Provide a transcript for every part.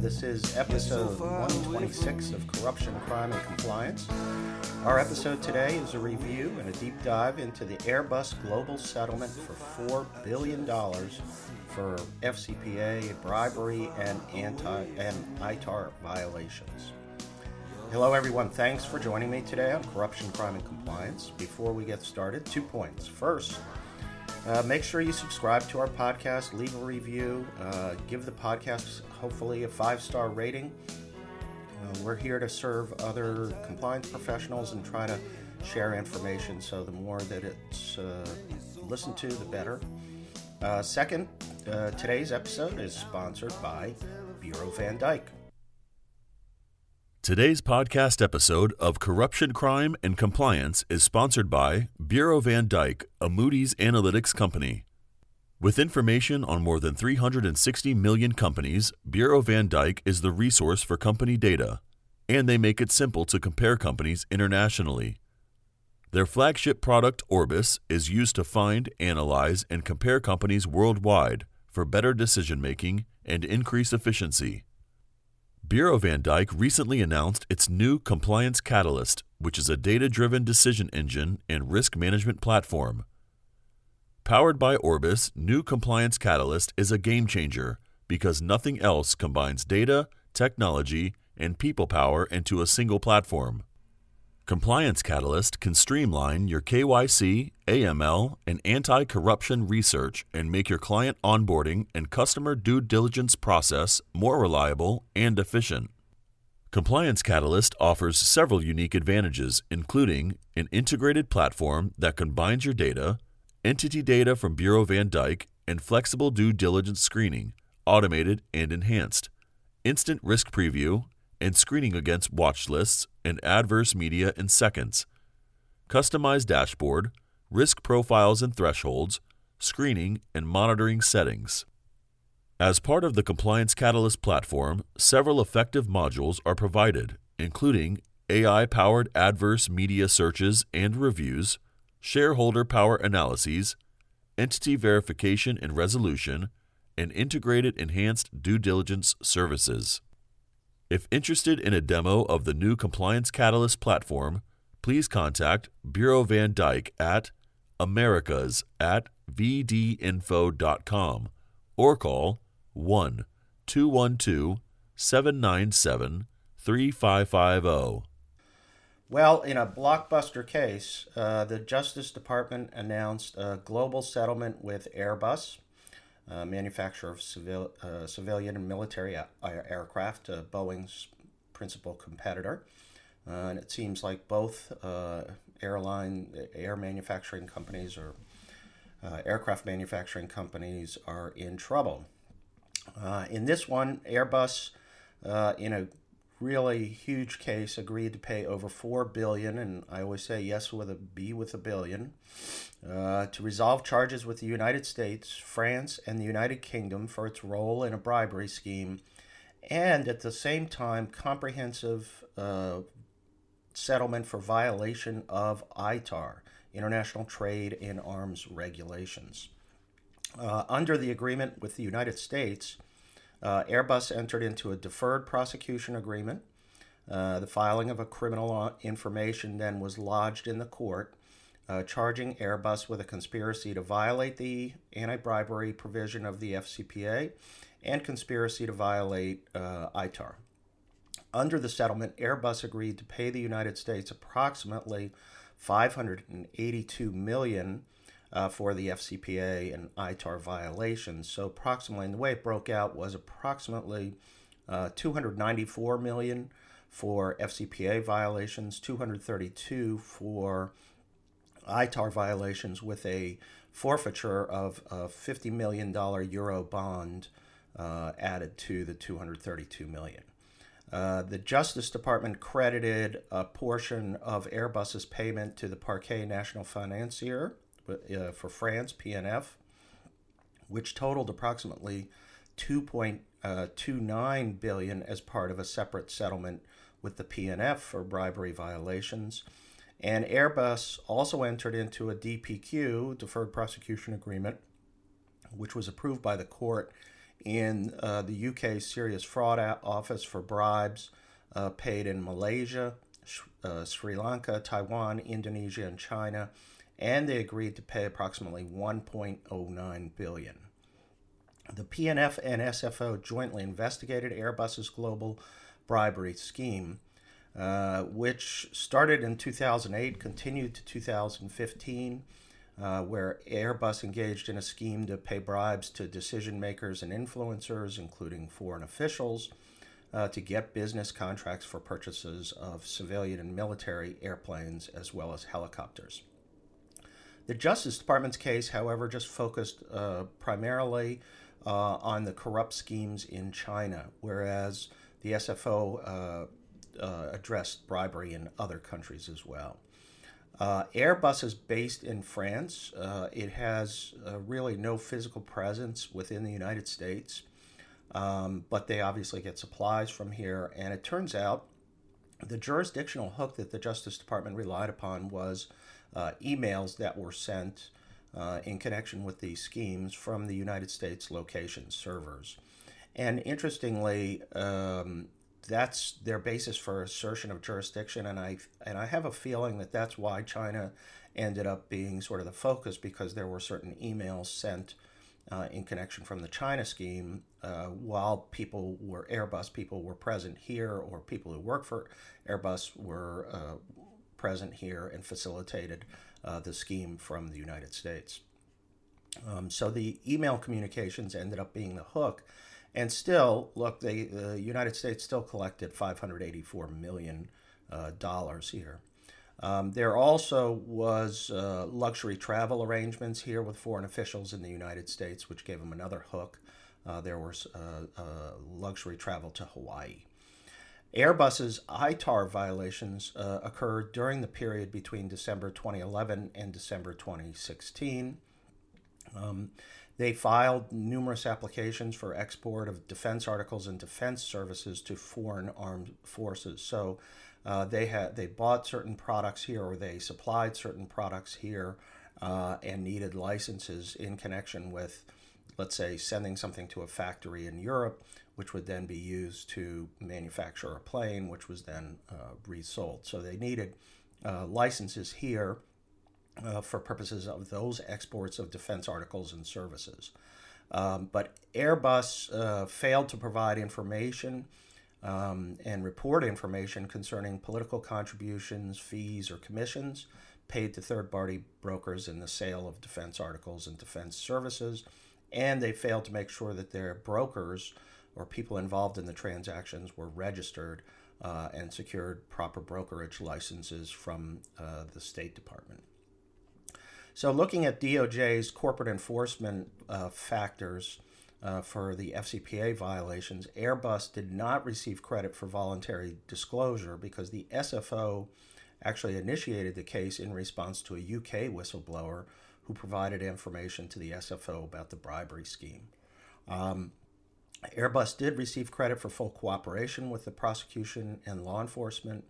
this is episode 126 of Corruption, Crime, and Compliance. Our episode today is a review and a deep dive into the Airbus global settlement for $4 billion for FCPA, bribery, and anti and ITAR violations. Hello, everyone. Thanks for joining me today on Corruption, Crime, and Compliance. Before we get started, two points. First, uh, make sure you subscribe to our podcast, leave a review, uh, give the podcast hopefully a five star rating. Uh, we're here to serve other compliance professionals and try to share information, so the more that it's uh, listened to, the better. Uh, second, uh, today's episode is sponsored by Bureau van Dijk. Today's podcast episode of Corruption, Crime, and Compliance is sponsored by Bureau van Dijk, a Moody's Analytics company. With information on more than 360 million companies, Bureau van Dijk is the resource for company data, and they make it simple to compare companies internationally. Their flagship product, Orbis, is used to find, analyze, and compare companies worldwide for better decision making and increased efficiency. Bureau van Dijk recently announced its new Compliance Catalyst, which is a data driven decision engine and risk management platform. Powered by Orbis, new Compliance Catalyst is a game changer because nothing else combines data, technology, and people power into a single platform. Compliance Catalyst can streamline your KYC, AML, and anti corruption research and make your client onboarding and customer due diligence process more reliable and efficient. Compliance Catalyst offers several unique advantages, including an integrated platform that combines your data, entity data from Bureau van Dijk, and flexible due diligence screening, automated and enhanced, instant risk preview, and screening against watch lists and adverse media in seconds, customized dashboard, risk profiles and thresholds, screening, and monitoring settings. As part of the Compliance Catalyst platform, several effective modules are provided, including AI powered adverse media searches and reviews, shareholder power analyses, entity verification and resolution, and integrated enhanced due diligence services. If interested in a demo of the new Compliance Catalyst platform, please contact Bureau van Dijk at americas at vdinfo.com or call 1 212 797 3550. Well, in a blockbuster case, uh, the Justice Department announced a global settlement with Airbus manufacturer of civil, uh, civilian and military a- aircraft, uh, Boeing's principal competitor. Uh, and it seems like both uh, airline, air manufacturing companies or aircraft manufacturing companies are in trouble. in this one, Airbus, in a really huge case agreed to pay over 4 billion and i always say yes with a b with a billion uh, to resolve charges with the united states france and the united kingdom for its role in a bribery scheme and at the same time comprehensive uh, settlement for violation of itar international trade in arms regulations. Uh, under the agreement with the united states uh, Airbus entered into a deferred prosecution agreement. Uh, the filing of a criminal information then was lodged in the court, uh, charging Airbus with a conspiracy to violate the anti bribery provision of the FCPA and conspiracy to violate uh, ITAR. Under the settlement, Airbus agreed to pay the United States approximately 582 million million uh, for the FCPA and ITAR violations. So approximately, and the way it broke out was approximately uh, 294 million for FCPA violations, 232 for ITAR violations, with a forfeiture of a 50 million dollar euro bond uh, added to the 232 million. Uh, the Justice Department credited a portion of Airbus's payment to the Parquet National Financier uh, for France, PNF, which totaled approximately 2.29 uh, as part of a separate settlement with the PNF for bribery violations. And Airbus also entered into a DPQ, deferred prosecution agreement, which was approved by the court in uh, the UK Serious Fraud Office for bribes uh, paid in Malaysia, uh, Sri Lanka, Taiwan, Indonesia, and China, and they agreed to pay approximately 1.09 billion. The PNF and SFO jointly investigated Airbus's global bribery scheme, uh, which started in 2008, continued to 2015 uh, where Airbus engaged in a scheme to pay bribes to decision makers and influencers, including foreign officials, uh, to get business contracts for purchases of civilian and military airplanes as well as helicopters. The Justice Department's case, however, just focused uh, primarily uh, on the corrupt schemes in China, whereas the SFO uh, uh, addressed bribery in other countries as well. Uh, Airbus is based in France. It has really no physical presence within the United States, um, but they obviously get supplies from here. And it turns out the jurisdictional hook that the Justice Department relied upon was uh, emails that were sent uh, in connection with these schemes from the United States location servers. And interestingly, um, that's their basis for assertion of jurisdiction, and I and I have a feeling that that's why China ended up being sort of the focus because there were certain emails sent uh, in connection from the China scheme uh, while people were Airbus people were present here or people who work for Airbus were uh, present here and facilitated uh, the scheme from the United States. Um, so the email communications ended up being the hook and still, look, the, the United States still collected 584 million uh, here. Um, there also was uh, luxury travel arrangements here with foreign officials in the United States, which gave them another hook. Uh, there was uh, uh, luxury travel to Hawaii. Airbus's ITAR violations uh, occurred during the period between December 2011 and December 2016. Um, they filed numerous applications for export of defense articles and defense services to foreign armed forces. So uh, they had they bought certain products here, or they supplied certain products here, uh, and needed licenses in connection with, let's say, sending something to a factory in Europe, which would then be used to manufacture a plane, which was then uh, resold. So they needed uh, licenses here uh, for purposes of those exports of defense articles and services. Um, but Airbus uh, failed to provide information um, and report information concerning political contributions, fees, or commissions paid to third party brokers in the sale of defense articles and defense services. And they failed to make sure that their brokers or people involved in the transactions were registered uh, and secured proper brokerage licenses from uh, the State Department. So, looking at DOJ's corporate enforcement uh, factors uh, for the FCPA violations, Airbus did not receive credit for voluntary disclosure because the SFO actually initiated the case in response to a UK whistleblower who provided information to the SFO about the bribery scheme. Um, Airbus did receive credit for full cooperation with the prosecution and law enforcement.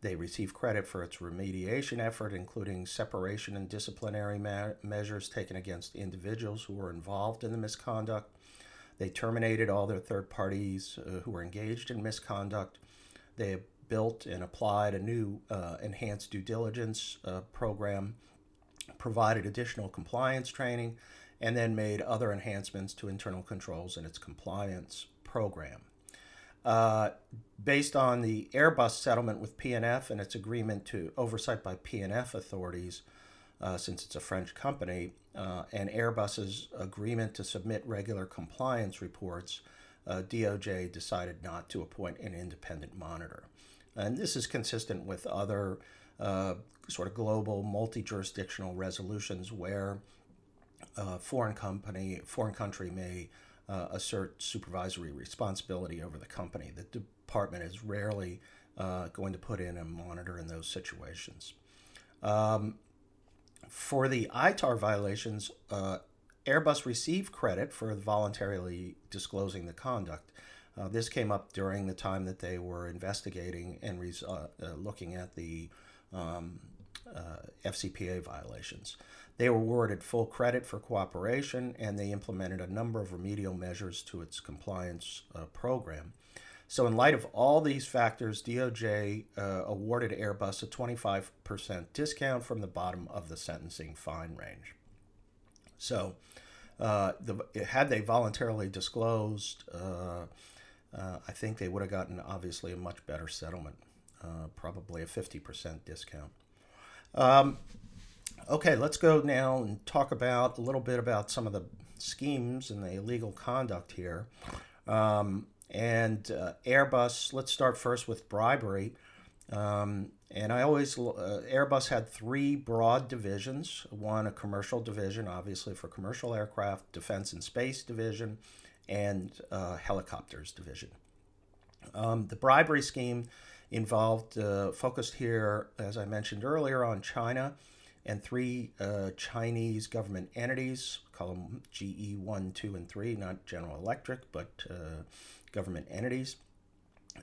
They received credit for its remediation effort, including separation and disciplinary ma- measures taken against individuals who were involved in the misconduct. They terminated all their third parties uh, who were engaged in misconduct. They built and applied a new uh, enhanced due diligence uh, program, provided additional compliance training, and then made other enhancements to internal controls in its compliance program. Uh, based on the Airbus settlement with PNF and its agreement to oversight by PNF authorities, uh, since it's a French company, uh, and Airbus's agreement to submit regular compliance reports, uh, DOJ decided not to appoint an independent monitor. And this is consistent with other uh, sort of global multi-jurisdictional resolutions where a uh, foreign company, foreign country may uh, assert supervisory responsibility over the company. The department is rarely uh, going to put in a monitor in those situations. Um, for the ITAR violations, uh, Airbus received credit for voluntarily disclosing the conduct. Uh, this came up during the time that they were investigating and res- uh, looking at the um, FCPA violations. They were awarded full credit for cooperation and they implemented a number of remedial measures to its compliance uh, program. So, in light of all these factors, DOJ uh, awarded Airbus a 25% discount from the bottom of the sentencing fine range. So, uh, the, had they voluntarily disclosed, uh, uh I think they would have gotten obviously a much better settlement, uh, probably a 50% discount. Um, okay, let's go now and talk about a little bit about some of the schemes and the illegal conduct here. Um, and uh, Airbus, let's start first with bribery. Um, and I always, uh, Airbus had three broad divisions one, a commercial division, obviously for commercial aircraft, defense and space division, and uh, helicopters division. Um, the bribery scheme involved, uh, focused here, as I mentioned earlier, on China and three uh, Chinese government entities, call them GE 1, 2, and 3, not General Electric, but uh, government entities,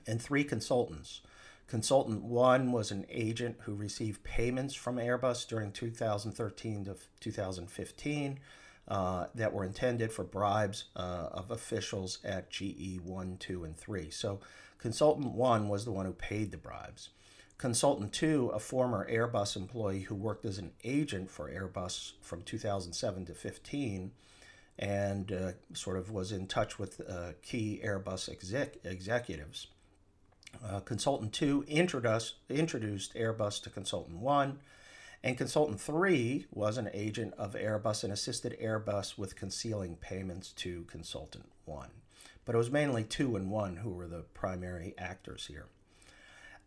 and three consultants. Consultant 1 was an agent who received payments from Airbus during 2013 to 2015 uh, that were intended for bribes uh, of officials at GE 1, 2, and 3. So, Consultant 1 was the one who paid the bribes. Consultant 2, a former Airbus employee who worked as an agent for Airbus from 2007 to 15 and uh, sort of was in touch with uh, key Airbus exec- executives. Uh, consultant 2 introduced, introduced Airbus to Consultant 1, and Consultant 3 was an agent of Airbus and assisted Airbus with concealing payments to Consultant 1. But it was mainly 2 and 1 who were the primary actors here.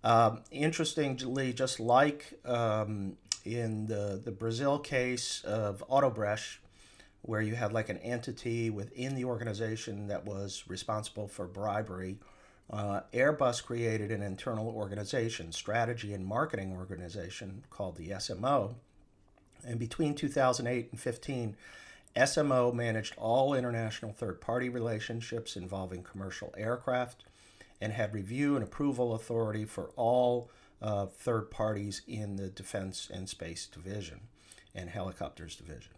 Um, interestingly, just like um, in the, the Brazil case of Odebrecht, where you had like an entity within the organization that was responsible for bribery, uh, Airbus created an internal organization, strategy and marketing organization called the SMO. And between 2008 and 15, SMO managed all international third party relationships involving commercial aircraft and had review and approval authority for all uh, third parties in the Defense and Space Division and Helicopters Division.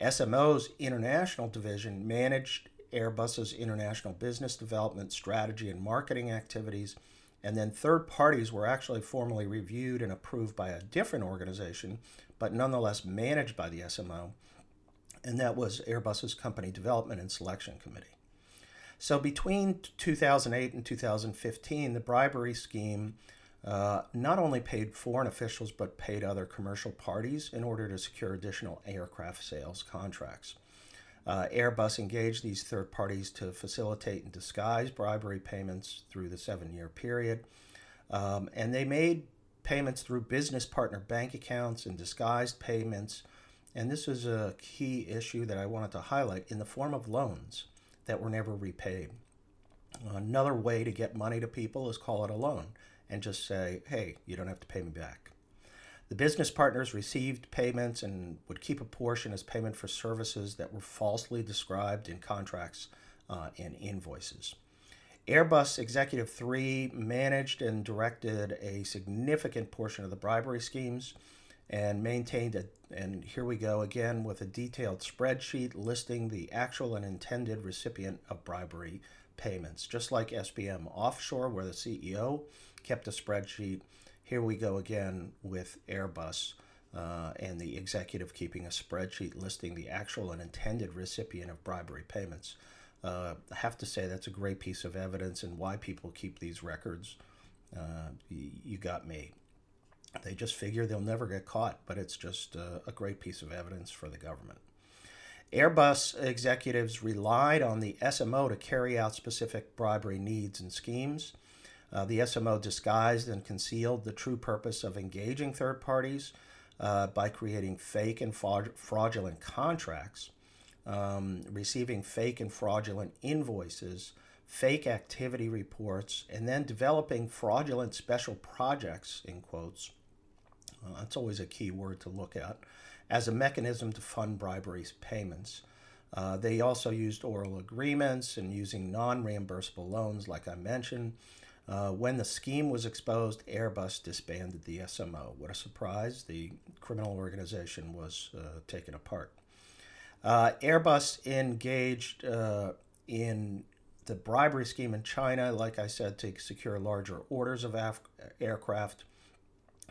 SMO's international division managed Airbus's international business development, strategy, and marketing activities. And then third parties were actually formally reviewed and approved by a different organization, but nonetheless managed by the SMO. And that was Airbus's Company Development and Selection Committee. So between 2008 and 2015, the bribery scheme uh, not only paid foreign officials but paid other commercial parties in order to secure additional aircraft sales contracts. Uh, Airbus engaged these third parties to facilitate and disguise bribery payments through the seven year period. Um, and they made payments through business partner bank accounts and disguised payments. And this was a key issue that I wanted to highlight in the form of loans that were never repaid. Another way to get money to people is call it a loan and just say, hey, you don't have to pay me back. The business partners received payments and would keep a portion as payment for services that were falsely described in contracts uh, and invoices. Airbus Executive 3 managed and directed a significant portion of the bribery schemes and maintained a and here we go again with a detailed spreadsheet listing the actual and intended recipient of bribery payments. Just like SBM Offshore, where the CEO kept a spreadsheet, here we go again with Airbus uh, and the executive keeping a spreadsheet listing the actual and intended recipient of bribery payments. Uh, I have to say that's a great piece of evidence and why people keep these records. Uh, you got me. They just figure they'll never get caught, but it's just a, a great piece of evidence for the government. Airbus executives relied on the SMO to carry out specific bribery needs and schemes. Uh, the SMO disguised and concealed the true purpose of engaging third parties uh, by creating fake and fraudulent contracts, um, receiving fake and fraudulent invoices, fake activity reports, and then developing fraudulent special projects, in quotes, uh, that's always a key word to look at, as a mechanism to fund bribery payments. Uh, they also used oral agreements and using non reimbursable loans, like I mentioned. Uh, when the scheme was exposed, Airbus disbanded the SMO. What a surprise! The criminal organization was uh, taken apart. Uh, Airbus engaged uh, in the bribery scheme in China, like I said, to secure larger orders of af- aircraft.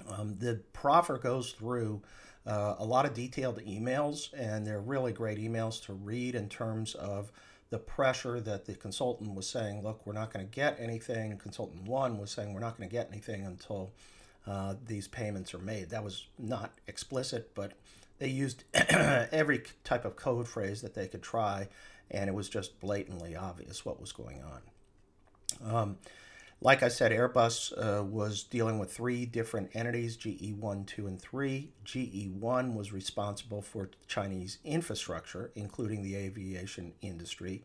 Um, the proffer goes through uh, a lot of detailed emails, and they're really great emails to read in terms of the pressure that the consultant was saying, look, we're not going to get anything. Consultant one was saying, we're not going to get anything until uh, these payments are made. That was not explicit, but they used every type of code phrase that they could try, and it was just blatantly obvious what was going on. Um, like I said, Airbus uh, was dealing with three different entities GE1, 2, and 3. GE1 was responsible for Chinese infrastructure, including the aviation industry.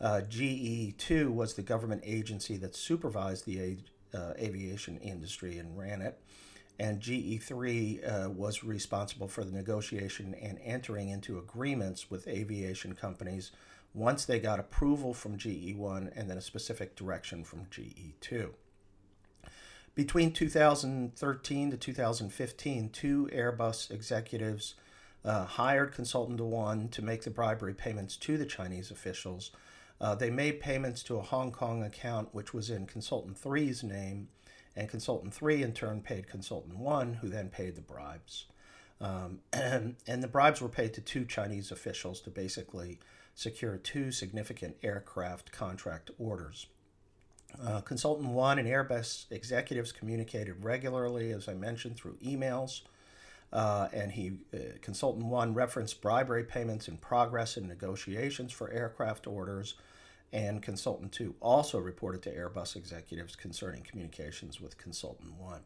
Uh, GE2 was the government agency that supervised the uh, aviation industry and ran it. And GE3 uh, was responsible for the negotiation and entering into agreements with aviation companies once they got approval from GE1 and then a specific direction from GE2. Between 2013 to 2015, two Airbus executives uh, hired Consultant One to make the bribery payments to the Chinese officials. Uh, they made payments to a Hong Kong account which was in Consultant 3's name, and Consultant 3 in turn paid Consultant 1, who then paid the bribes. Um, and, and the bribes were paid to two Chinese officials to basically secure two significant aircraft contract orders. Uh, Consultant 1 and Airbus executives communicated regularly, as I mentioned, through emails. Uh, and he, uh, Consultant 1 referenced bribery payments in progress in negotiations for aircraft orders. And Consultant 2 also reported to Airbus executives concerning communications with Consultant 1.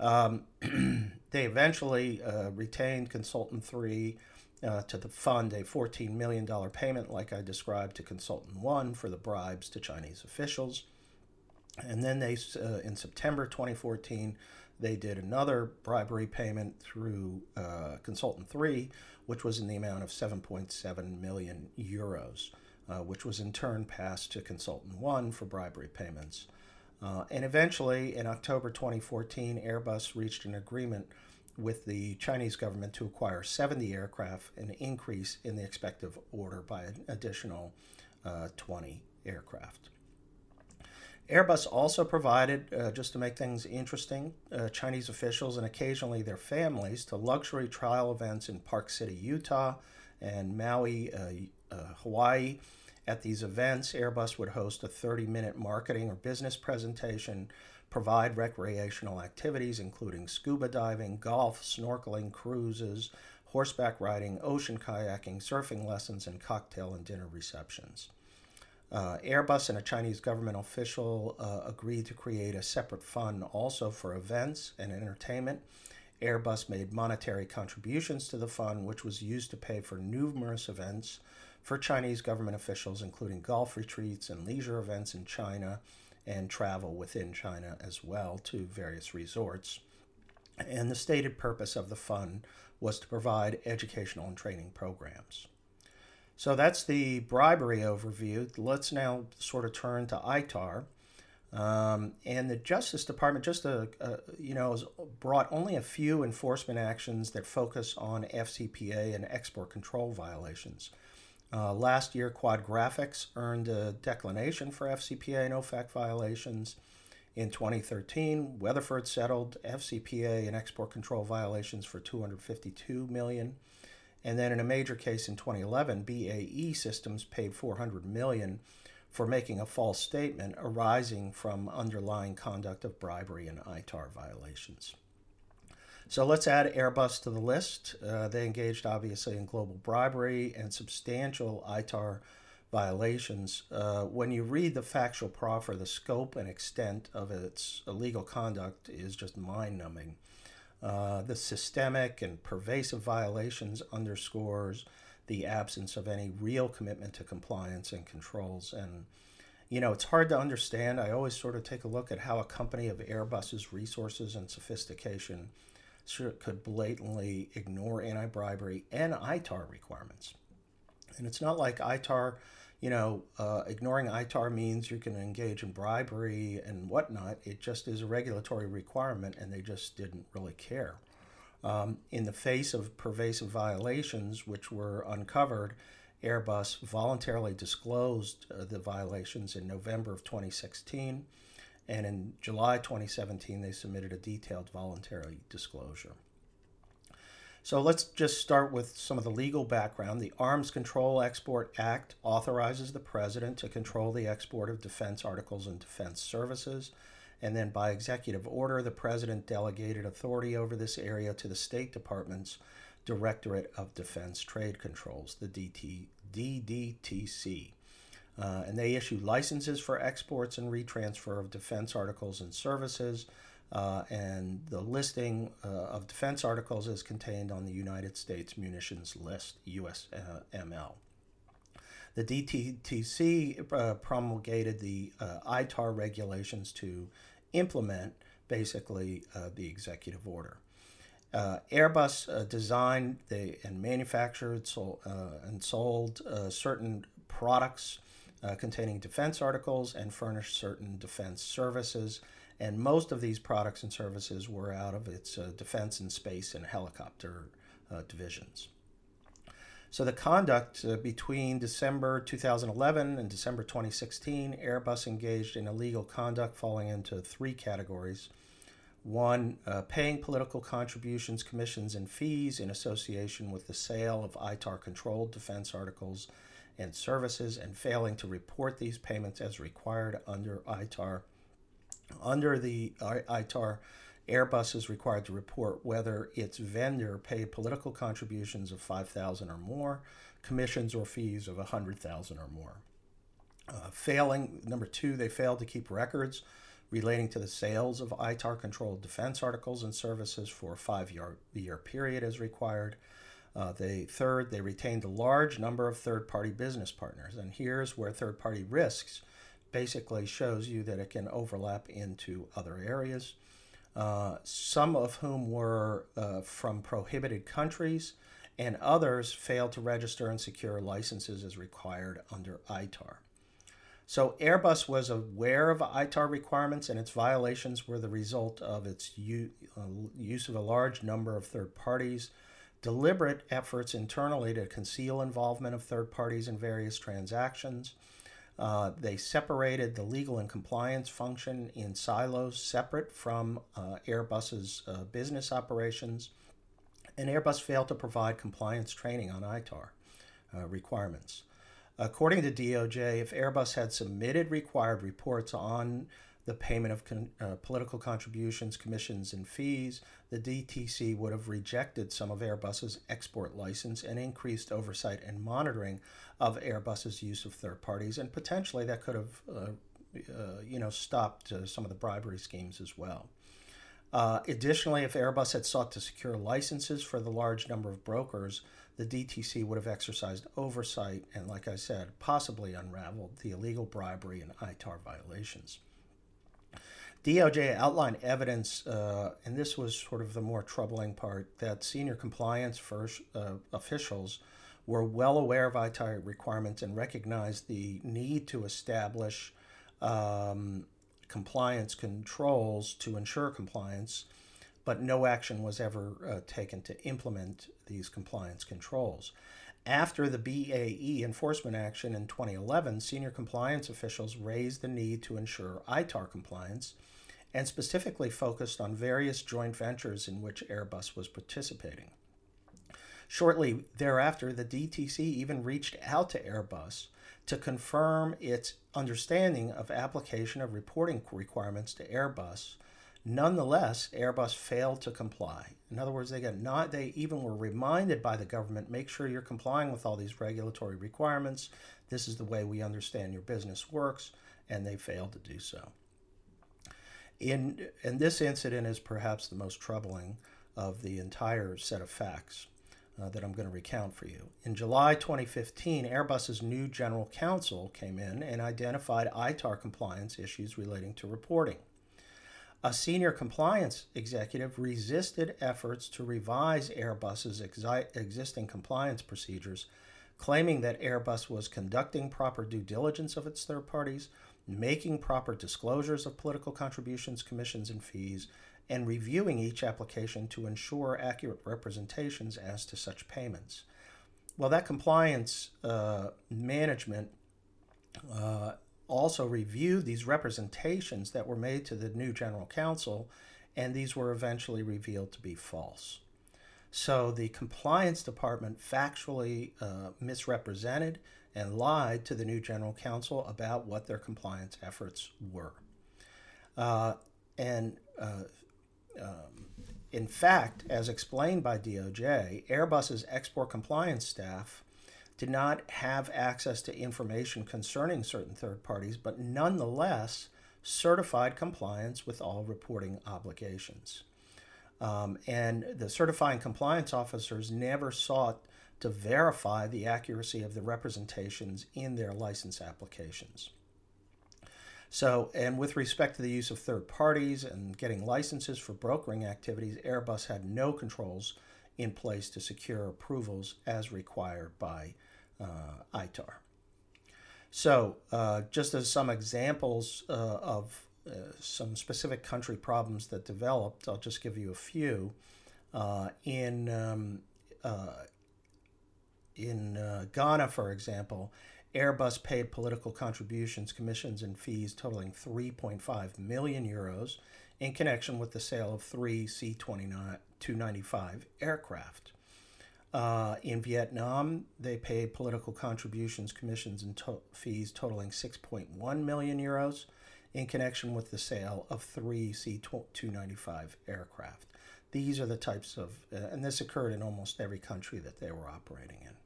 Um, they eventually uh, retained Consultant 3 uh, to the fund a $14 million payment, like I described, to Consultant One for the bribes to Chinese officials. And then they, uh, in September 2014, they did another bribery payment through uh, Consultant 3, which was in the amount of 7.7 million euros, uh, which was in turn passed to Consultant 1 for bribery payments. Uh, and eventually, in October 2014, Airbus reached an agreement with the Chinese government to acquire 70 aircraft, an increase in the expected order by an additional uh, 20 aircraft. Airbus also provided, uh, just to make things interesting, uh, Chinese officials and occasionally their families to luxury trial events in Park City, Utah, and Maui, uh, uh, Hawaii. At these events, Airbus would host a 30 minute marketing or business presentation provide recreational activities including scuba diving, golf, snorkeling, cruises, horseback riding, ocean kayaking, surfing lessons, and cocktail and dinner receptions. Uh, Airbus and a Chinese government official uh, agreed to create a separate fund also for events and entertainment. Airbus made monetary contributions to the fund, which was used to pay for numerous events for Chinese government officials, including golf retreats and leisure events in China, and travel within China as well to various resorts. And the stated purpose of the fund was to provide educational and training programs. So that's the bribery overview. Let's now sort of turn to ITAR. Um, and the Justice Department just a, a, you know has brought only a few enforcement actions that focus on FCPA and export control violations. Uh, last year, Quad Graphics earned a declination for FCPA and OFAC violations. In 2013, Weatherford settled FCPA and export control violations for 252 million. And then in a major case in 2011, BAE Systems paid 400 million for making a false statement arising from underlying conduct of bribery and ITAR violations. So let's add Airbus to the list. Uh, they engaged obviously in global bribery and substantial ITAR violations. Uh, when you read the factual proffer, the scope and extent of its illegal conduct is just mind numbing. Uh, the systemic and pervasive violations underscores the absence of any real commitment to compliance and controls. And, you know, it's hard to understand. I always sort of take a look at how a company of Airbus's resources and sophistication could blatantly ignore anti bribery and ITAR requirements. And it's not like ITAR, you know, uh, ignoring ITAR means you can engage in bribery and whatnot. It just is a regulatory requirement, and they just didn't really care. Um, in the face of pervasive violations, which were uncovered, Airbus voluntarily disclosed uh, the violations in November of 2016, and in July 2017, they submitted a detailed voluntary disclosure. So let's just start with some of the legal background. The Arms Control Export Act authorizes the president to control the export of defense articles and defense services. And then by executive order, the president delegated authority over this area to the State Department's Directorate of Defense Trade Controls, the DT, DDTC. Uh, and they issue licenses for exports and retransfer of defense articles and services. Uh, and the listing uh, of defense articles is contained on the United States Munitions List, USML. The DDTC uh, promulgated the uh, ITAR regulations to implement basically uh, the executive order. Uh, Airbus uh, designed they, and manufactured sold, uh, and sold certain products uh, containing defense articles and furnished certain defense services. And most of these products and services were out of its defense and space and helicopter divisions. So the conduct uh, between December 2011 and December 2016, Airbus engaged in illegal conduct falling into three categories. One, uh, paying political contributions, commissions, and fees in association with the sale of ITAR controlled defense articles and services and failing to report these payments as required under ITAR. Under the ITAR Airbus is required to report whether its vendor paid political contributions of 5000 or more, commissions or fees of 100000 or more. Uh, failing, number two, they failed to keep records relating to the sales of ITAR controlled defense articles and services for a five year, year period as required. Uh, they third, they retained a large number of third party business partners. And here's where third party risks basically shows you that it can overlap into other areas. Uh, some of whom were uh, from prohibited countries, and others failed to register and secure licenses as required under ITAR. So Airbus was aware of ITAR requirements, and its violations were the result of its u- uh, use of a large number of third parties, deliberate efforts internally to conceal involvement of third parties in various transactions, uh, they separated the legal and compliance function in silos separate from uh, Airbus's uh, business operations, and Airbus failed to provide compliance training on ITAR uh, requirements. According to DOJ, if Airbus had submitted required reports on the payment of con- uh, political contributions, commissions, and fees, the DTC would have rejected some of Airbus's export license and increased oversight and monitoring of Airbus's use of third parties, and potentially that could have, uh, uh, you know, stopped uh, some of the bribery schemes as well. Uh, additionally, if Airbus had sought to secure licenses for the large number of brokers, the DTC would have exercised oversight and, like I said, possibly unraveled the illegal bribery and ITAR violations. DOJ outlined evidence, uh, and this was sort of the more troubling part, that senior compliance first, uh, officials were well aware of ITAR requirements and recognized the need to establish um, compliance controls to ensure compliance, but no action was ever uh, taken to implement these compliance controls. After the BAE enforcement action in 2011, senior compliance officials raised the need to ensure ITAR compliance and specifically focused on various joint ventures in which Airbus was participating. Shortly thereafter, the DTC even reached out to Airbus to confirm its understanding of application of reporting requirements to Airbus. Nonetheless, Airbus failed to comply. In other words, they got not they even were reminded by the government, make sure you're complying with all these regulatory requirements. This is the way we understand your business works, and they failed to do so. In, and this incident is perhaps the most troubling of the entire set of facts uh, that I'm going to recount for you. In July 2015, Airbus's new general counsel came in and identified ITAR compliance issues relating to reporting. A senior compliance executive resisted efforts to revise Airbus's exi- existing compliance procedures, claiming that Airbus was conducting proper due diligence of its third parties, making proper disclosures of political contributions, commissions, and fees, and reviewing each application to ensure accurate representations as to such payments. Well, that compliance uh, management uh, also reviewed these representations that were made to the new general counsel, and these were eventually revealed to be false. So the compliance department factually uh, misrepresented and lied to the new general counsel about what their compliance efforts were. Uh, and uh, um, in fact, as explained by DOJ, Airbus's export compliance staff did not have access to information concerning certain third parties, but nonetheless certified compliance with all reporting obligations. Um, and the certifying compliance officers never sought to verify the accuracy of the representations in their license applications. So, and with respect to the use of third parties and getting licenses for brokering activities, Airbus had no controls in place to secure approvals as required by uh, ITAR. So, uh, just as some examples uh, of uh, some specific country problems that developed, I'll just give you a few. Uh, in um, uh, in Ghana, for example, Airbus paid political contributions, commissions, and fees totaling 3.5 million euros in connection with the sale of three C 295 aircraft. Uh, in Vietnam, they paid political contributions, commissions, and to- fees totaling 6.1 million euros in connection with the sale of three C 295 aircraft. These are the types of, uh, and this occurred in almost every country that they were operating in.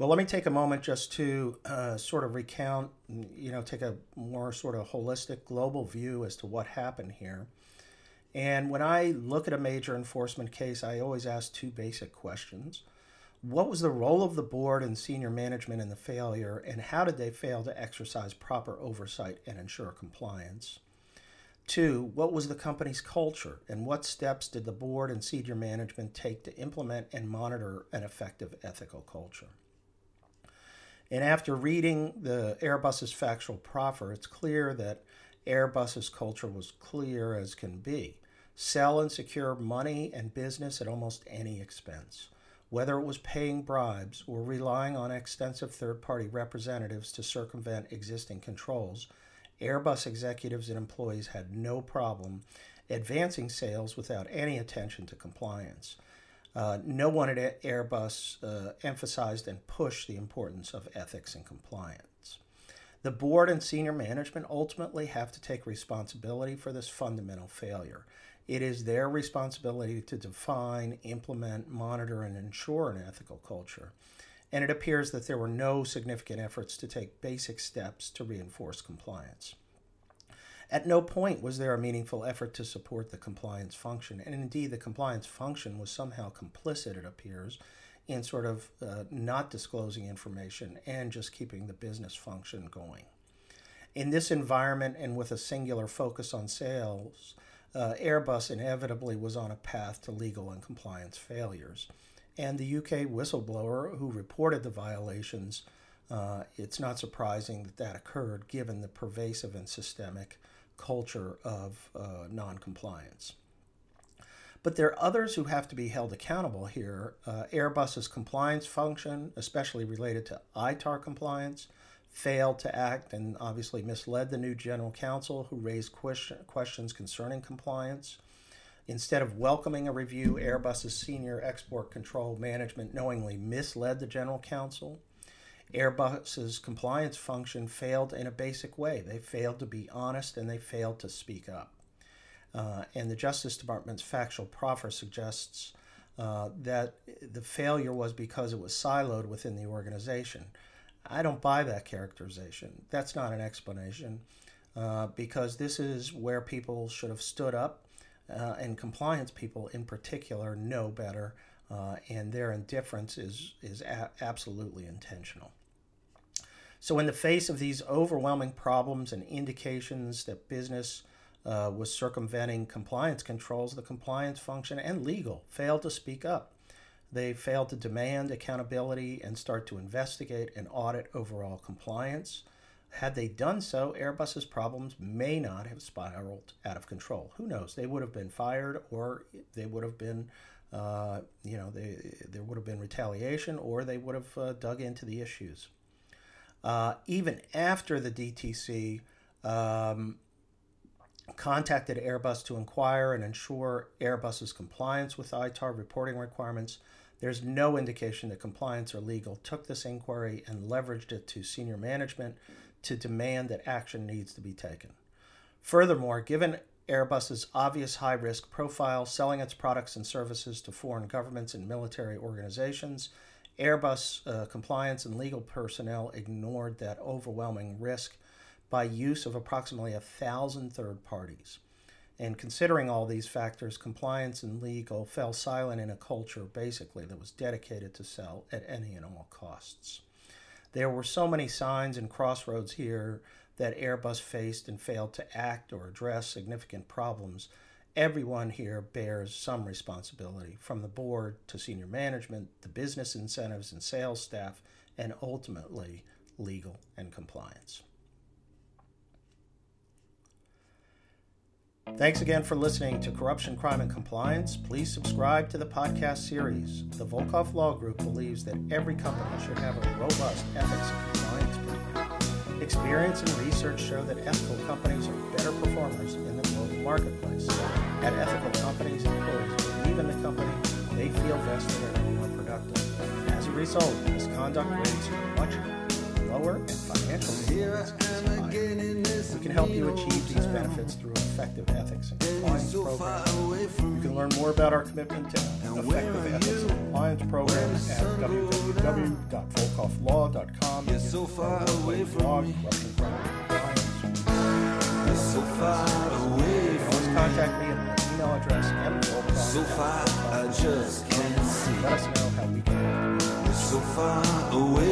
Well, let me take a moment just to uh, sort of recount, you know, take a more sort of holistic global view as to what happened here. And when I look at a major enforcement case, I always ask two basic questions. What was the role of the board and senior management in the failure, and how did they fail to exercise proper oversight and ensure compliance? Two, what was the company's culture, and what steps did the board and senior management take to implement and monitor an effective ethical culture? And after reading the Airbus's factual proffer, it's clear that Airbus's culture was clear as can be. Sell and secure money and business at almost any expense. Whether it was paying bribes or relying on extensive third party representatives to circumvent existing controls, Airbus executives and employees had no problem advancing sales without any attention to compliance. Uh, no one at Airbus uh, emphasized and pushed the importance of ethics and compliance. The board and senior management ultimately have to take responsibility for this fundamental failure. It is their responsibility to define, implement, monitor, and ensure an ethical culture. And it appears that there were no significant efforts to take basic steps to reinforce compliance. At no point was there a meaningful effort to support the compliance function, and indeed, the compliance function was somehow complicit, it appears, in sort of uh, not disclosing information and just keeping the business function going. In this environment and with a singular focus on sales, uh, Airbus inevitably was on a path to legal and compliance failures. And the UK whistleblower who reported the violations, uh, it's not surprising that that occurred given the pervasive and systemic culture of uh, noncompliance. But there are others who have to be held accountable here. Uh, Airbus's compliance function, especially related to ITAR compliance, failed to act and obviously misled the new general counsel who raised question, questions concerning compliance. Instead of welcoming a review, Airbus's senior export control management knowingly misled the general counsel. Airbus's compliance function failed in a basic way. They failed to be honest and they failed to speak up. Uh, and the Justice Department's factual proffer suggests uh, that the failure was because it was siloed within the organization. I don't buy that characterization. That's not an explanation uh, because this is where people should have stood up, uh, and compliance people in particular know better, uh, and their indifference is, is a- absolutely intentional. So, in the face of these overwhelming problems and indications that business uh, was circumventing compliance controls, the compliance function and legal failed to speak up. They failed to demand accountability and start to investigate and audit overall compliance. Had they done so, Airbus's problems may not have spiraled out of control. Who knows? They would have been fired, or they would have been, uh, you know, they, there would have been retaliation, or they would have uh, dug into the issues. Uh, even after the DDTC um, contacted Airbus to inquire and ensure Airbus's compliance with ITAR reporting requirements, there's no indication that compliance or legal took this inquiry and leveraged it to senior management to demand that action needs to be taken. Furthermore, given Airbus's obvious high risk profile, selling its products and services to foreign governments and military organizations, Airbus uh, compliance and legal personnel ignored that overwhelming risk by use of approximately a thousand third parties. And considering all these factors, compliance and legal fell silent in a culture basically that was dedicated to sell at any and all costs. There were so many signs and crossroads here that Airbus faced and failed to act or address significant problems. Everyone here bears some responsibility, from the board to senior management, the business incentives and sales staff, and ultimately legal and compliance. Thanks again for listening to Corruption, Crime, and Compliance. Please subscribe to the podcast series. The Volkov Law Group believes that every company should have a robust ethics and compliance program. Experience and research show that ethical companies are better performers in marketplace. At ethical companies, employees believe in the company, they feel vested and are more productive. As a result, misconduct rates are much lower and financial performance. We can help you achieve these benefits through effective ethics and compliance programs. You can learn more about our commitment to effective ethics and compliance programs at www.volkovlaw.com. You're so far away from me. You're so far away just can't see. Let us know how we can. You're so far away